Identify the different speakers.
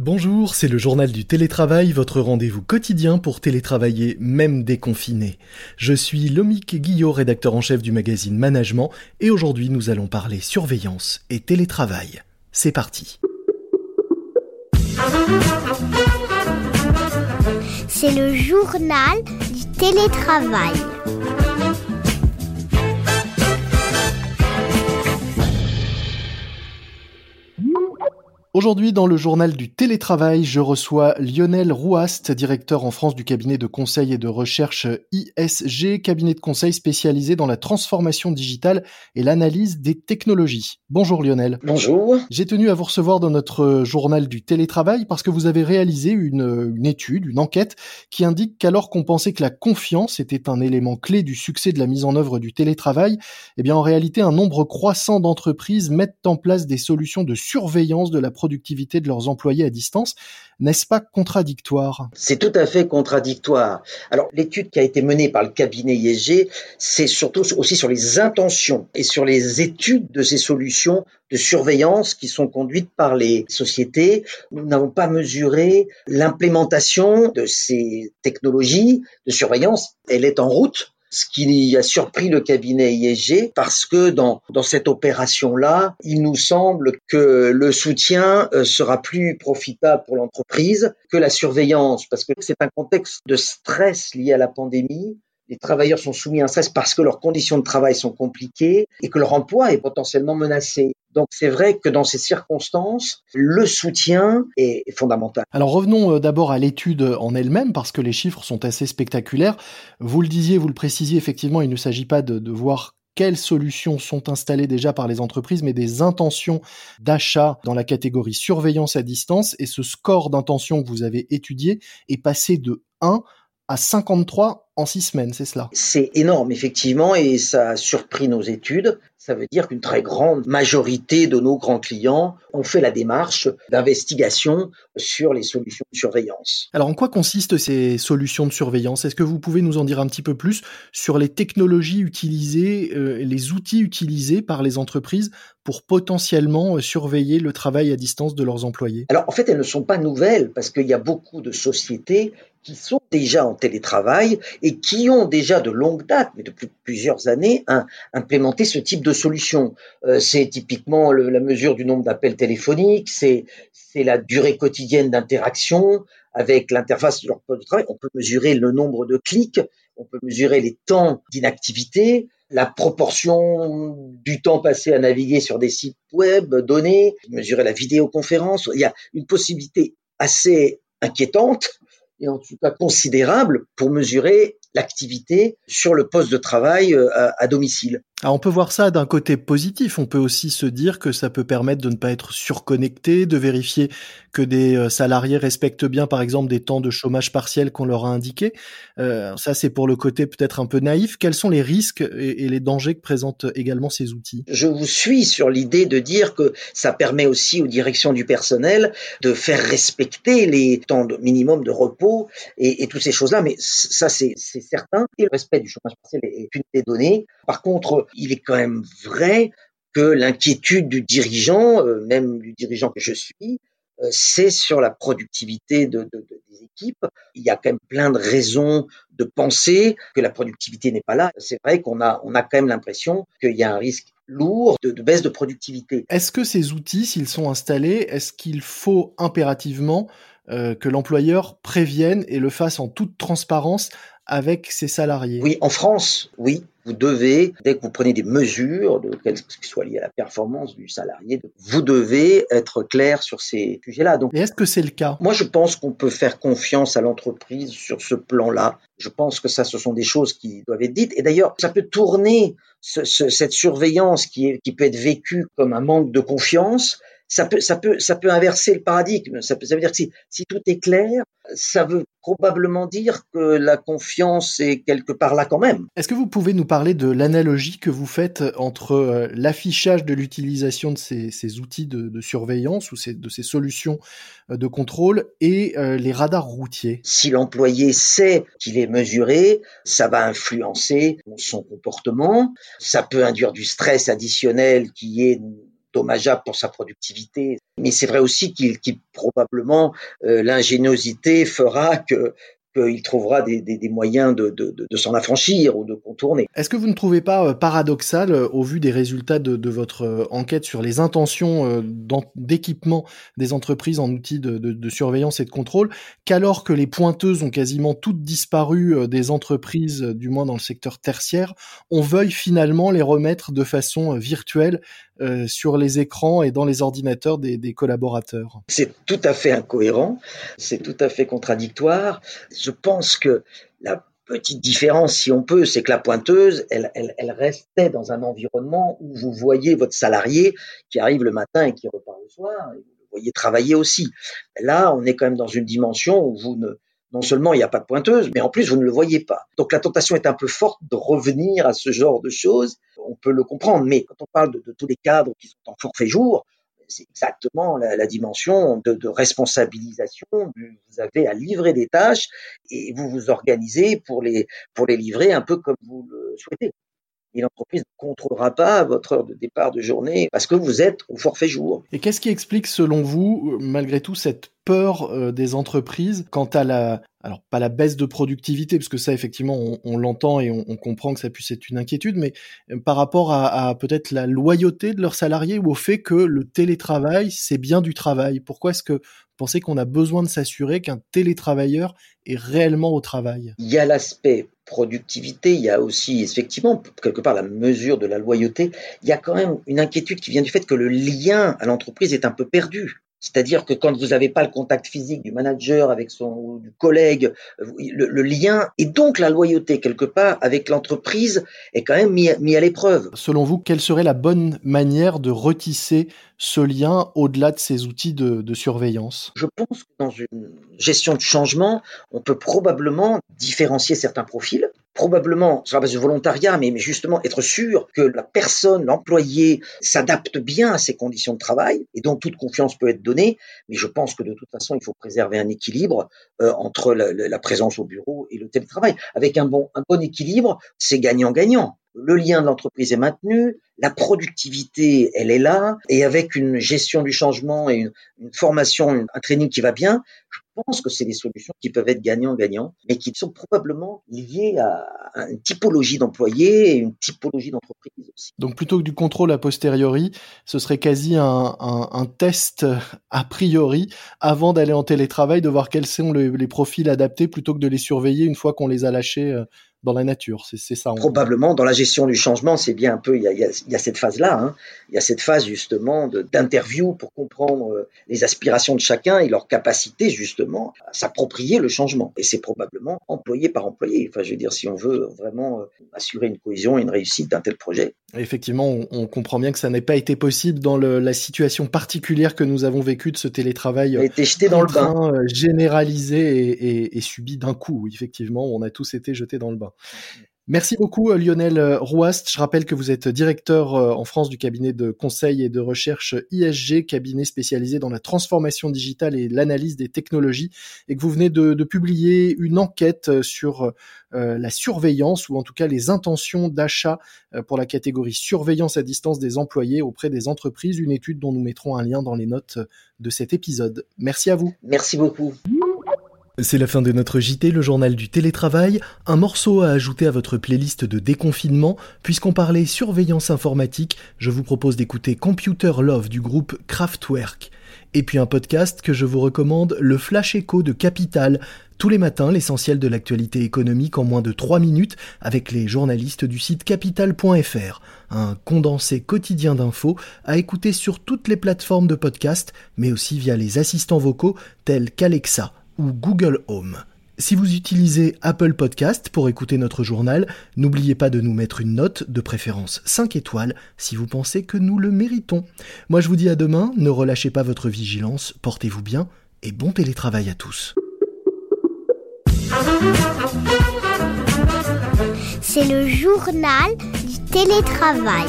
Speaker 1: Bonjour, c'est le journal du télétravail, votre rendez-vous quotidien pour télétravailler même déconfiné. Je suis Lomique Guillot, rédacteur en chef du magazine Management, et aujourd'hui nous allons parler surveillance et télétravail. C'est parti.
Speaker 2: C'est le journal du télétravail.
Speaker 1: Aujourd'hui, dans le journal du télétravail, je reçois Lionel Rouast, directeur en France du cabinet de conseil et de recherche ISG, cabinet de conseil spécialisé dans la transformation digitale et l'analyse des technologies. Bonjour Lionel.
Speaker 3: Bonjour.
Speaker 1: J'ai tenu à vous recevoir dans notre journal du télétravail parce que vous avez réalisé une, une étude, une enquête qui indique qu'alors qu'on pensait que la confiance était un élément clé du succès de la mise en œuvre du télétravail, eh bien en réalité un nombre croissant d'entreprises mettent en place des solutions de surveillance de la productivité de leurs employés à distance. N'est-ce pas contradictoire?
Speaker 3: C'est tout à fait contradictoire. Alors l'étude qui a été menée par le cabinet ISG, c'est surtout aussi sur les intentions et sur les études de ces solutions de surveillance qui sont conduites par les sociétés. Nous n'avons pas mesuré l'implémentation de ces technologies de surveillance. Elle est en route ce qui a surpris le cabinet ISG parce que dans, dans cette opération-là, il nous semble que le soutien euh, sera plus profitable pour l'entreprise que la surveillance parce que c'est un contexte de stress lié à la pandémie les travailleurs sont soumis à un stress parce que leurs conditions de travail sont compliquées et que leur emploi est potentiellement menacé. Donc c'est vrai que dans ces circonstances, le soutien est fondamental.
Speaker 1: Alors revenons euh, d'abord à l'étude en elle-même parce que les chiffres sont assez spectaculaires. Vous le disiez, vous le précisiez, effectivement, il ne s'agit pas de, de voir quelles solutions sont installées déjà par les entreprises, mais des intentions d'achat dans la catégorie surveillance à distance. Et ce score d'intention que vous avez étudié est passé de 1 à 53 en 6 semaines, c'est cela
Speaker 3: C'est énorme, effectivement, et ça a surpris nos études. Ça veut dire qu'une très grande majorité de nos grands clients ont fait la démarche d'investigation sur les solutions de surveillance.
Speaker 1: Alors en quoi consistent ces solutions de surveillance? Est-ce que vous pouvez nous en dire un petit peu plus sur les technologies utilisées, euh, les outils utilisés par les entreprises pour potentiellement euh, surveiller le travail à distance de leurs employés?
Speaker 3: Alors en fait, elles ne sont pas nouvelles parce qu'il y a beaucoup de sociétés qui sont déjà en télétravail et qui ont déjà de longue date, mais depuis plusieurs années, implémenté ce type de solution. Euh, c'est typiquement le, la mesure du nombre d'appels téléphoniques, c'est la durée quotidienne d'interaction avec l'interface de leur poste de travail. On peut mesurer le nombre de clics, on peut mesurer les temps d'inactivité, la proportion du temps passé à naviguer sur des sites web donnés, mesurer la vidéoconférence. Il y a une possibilité assez inquiétante et en tout cas considérable pour mesurer l'activité sur le poste de travail euh, à, domicile.
Speaker 1: On peut voir ça d'un côté positif. On peut aussi se dire que ça peut permettre de ne pas être surconnecté, de vérifier que des euh, salariés respectent bien, par exemple, des temps de chômage partiel qu'on leur a indiqués. Euh, ça, c'est pour le côté peut-être un peu naïf. Quels sont les risques et, les dangers que présentent également ces outils?
Speaker 3: Je vous suis sur l'idée de dire que ça permet aussi aux directions du personnel de faire respecter les temps de minimum de repos et, et toutes ces choses-là. Mais ça, c'est certain, et le respect du chômage partiel est une des données. Par contre, il est quand même vrai que l'inquiétude du dirigeant, euh, même du dirigeant que je suis, euh, c'est sur la productivité de, de, des équipes. Il y a quand même plein de raisons de penser que la productivité n'est pas là. C'est vrai qu'on a, on a quand même l'impression qu'il y a un risque lourd de, de baisse de productivité.
Speaker 1: Est-ce que ces outils, s'ils sont installés, est-ce qu'il faut impérativement euh, que l'employeur prévienne et le fasse en toute transparence avec ses salariés
Speaker 3: Oui, en France, oui. Vous devez, dès que vous prenez des mesures, de, qu'elles soient liées à la performance du salarié, vous devez être clair sur ces sujets-là.
Speaker 1: Donc, est-ce que c'est le cas?
Speaker 3: Moi, je pense qu'on peut faire confiance à l'entreprise sur ce plan-là. Je pense que ça, ce sont des choses qui doivent être dites. Et d'ailleurs, ça peut tourner ce, ce, cette surveillance qui, est, qui peut être vécue comme un manque de confiance ça peut, ça peut, ça peut inverser le paradigme. Ça, peut, ça veut dire que si, si tout est clair, ça veut probablement dire que la confiance est quelque part là quand même.
Speaker 1: Est-ce que vous pouvez nous parler de l'analogie que vous faites entre euh, l'affichage de l'utilisation de ces, ces outils de, de, surveillance ou ces, de ces solutions euh, de contrôle et euh, les radars routiers?
Speaker 3: Si l'employé sait qu'il est mesuré, ça va influencer son comportement, ça peut induire du stress additionnel qui est dommageable pour sa productivité. Mais c'est vrai aussi qu'il probablement euh, l'ingéniosité fera que qu'il trouvera des, des, des moyens de, de, de, s'en affranchir ou de contourner.
Speaker 1: Est-ce que vous ne trouvez pas euh, paradoxal, euh, au vu des résultats de, votre enquête sur les intentions d'équipement des entreprises en outils de, surveillance et de contrôle, qu'alors que les pointeuses ont quasiment toutes disparu des entreprises, du moins dans le secteur tertiaire, on veuille finalement les remettre de façon virtuelle euh, sur les écrans et dans les ordinateurs des, collaborateurs.
Speaker 3: C'est tout à fait incohérent, c'est tout à fait contradictoire. Je pense que la petite différence, si on peut, c'est que la pointeuse, elle, restait dans un environnement où vous voyez votre salarié qui arrive le matin et qui repart le soir, et vous le voyez travailler aussi. Là, on est quand même dans une dimension où vous ne non seulement il n'y a pas de pointeuse, mais en plus vous ne le voyez pas. Donc la tentation est un peu forte de revenir à ce genre de choses. On peut le comprendre, mais quand on parle de, tous les cadres qui sont en forfait jour, c'est exactement la, dimension de, responsabilisation. Vous avez à livrer des tâches et vous vous organisez pour les, pour les livrer un peu comme vous le souhaitez et l'entreprise ne contrôlera pas votre heure de départ de journée parce que vous êtes au forfait jour.
Speaker 1: Et qu'est-ce qui explique selon vous, malgré tout, cette peur euh, des entreprises quant à la, alors pas la baisse de productivité, parce que ça effectivement on, l'entend et on, comprend que ça puisse être une inquiétude, mais euh, par rapport à, peut-être la loyauté de leurs salariés ou au fait que le télétravail c'est bien du travail? Pourquoi est-ce que vous pensez qu'on a besoin de s'assurer qu'un télétravailleur est réellement au travail?
Speaker 3: Il y a l'aspect productivité, il y a aussi effectivement quelque part la mesure de la loyauté. Il y a quand même une inquiétude qui vient du fait que le lien à l'entreprise est un peu perdu. C'est-à-dire que quand vous n'avez pas le contact physique du manager avec son du collègue, le, lien et donc la loyauté quelque part avec l'entreprise est quand même mis, mis à l'épreuve.
Speaker 1: Selon vous, quelle serait la bonne manière de retisser ce lien au-delà de ces outils de, de surveillance?
Speaker 3: Je pense que dans une gestion de changement, on peut probablement différencier certains profils probablement sur la base du volontariat, mais, justement être sûr que la personne, l'employé, s'adapte bien à ces conditions de travail, et donc toute confiance peut être donnée, mais je pense que de toute façon, il faut préserver un équilibre euh, entre la, présence au bureau et le télétravail. Avec un bon, un bon équilibre, c'est gagnant-gagnant le lien de l'entreprise est maintenu, la productivité, elle est là, et avec une gestion du changement et une, formation, un training qui va bien, pense que c'est des solutions qui peuvent être gagnant-gagnant, mais qui sont probablement liées à, une typologie d'employés et une typologie d'entreprise aussi.
Speaker 1: Donc plutôt que du contrôle a posteriori, ce serait quasi un, test a priori avant d'aller en télétravail, de voir quels sont les profils adaptés plutôt que de les surveiller une fois qu'on les a lâchés euh, dans la nature. C'est ça.
Speaker 3: Probablement, dans la gestion du changement, c'est bien un peu, il y a, il y a, cette phase-là. Hein. Il y a cette phase justement d'interview pour comprendre euh, les aspirations de chacun et leur capacité justement à s'approprier le changement. Et c'est probablement employé par employé. Enfin, je veux dire, si on veut vraiment euh, assurer une cohésion et une réussite d'un tel projet.
Speaker 1: Effectivement, on, comprend bien que ça n'ait pas été possible dans le, la situation particulière que nous avons vécue de ce télétravail.
Speaker 3: A été jeté dans le bain.
Speaker 1: Euh, généralisé et, et, et subi d'un coup. Effectivement, on a tous été jetés dans le bain. Merci beaucoup euh, Lionel euh, Rouast. Je rappelle que vous êtes directeur euh, en France du cabinet de conseil et de recherche ISG, cabinet spécialisé dans la transformation digitale et l'analyse des technologies, et que vous venez de, publier une enquête sur la surveillance ou en tout cas les intentions d'achat pour la catégorie surveillance à distance des employés auprès des entreprises, une étude dont nous mettrons un lien dans les notes de cet épisode. Merci à vous.
Speaker 3: Merci beaucoup.
Speaker 1: C'est la fin de notre JT, le journal du télétravail, un morceau à ajouter à votre playlist de déconfinement, puisqu'on parlait surveillance informatique, je vous propose d'écouter Computer Love du groupe Kraftwerk. Et puis un podcast que je vous recommande, le Flash Echo de Capital, tous les matins l'essentiel de l'actualité économique en moins de 3 minutes avec les journalistes du site capital.fr, un condensé quotidien d'infos à écouter sur toutes les plateformes de podcast, mais aussi via les assistants vocaux tels qu'Alexa ou Google Home. Si vous utilisez Apple Podcast pour écouter notre journal, n'oubliez pas de nous mettre une note, de préférence 5 étoiles, si vous pensez que nous le méritons. Moi je vous dis à demain, ne relâchez pas votre vigilance, portez-vous bien et bon télétravail à tous.
Speaker 2: C'est le journal du télétravail.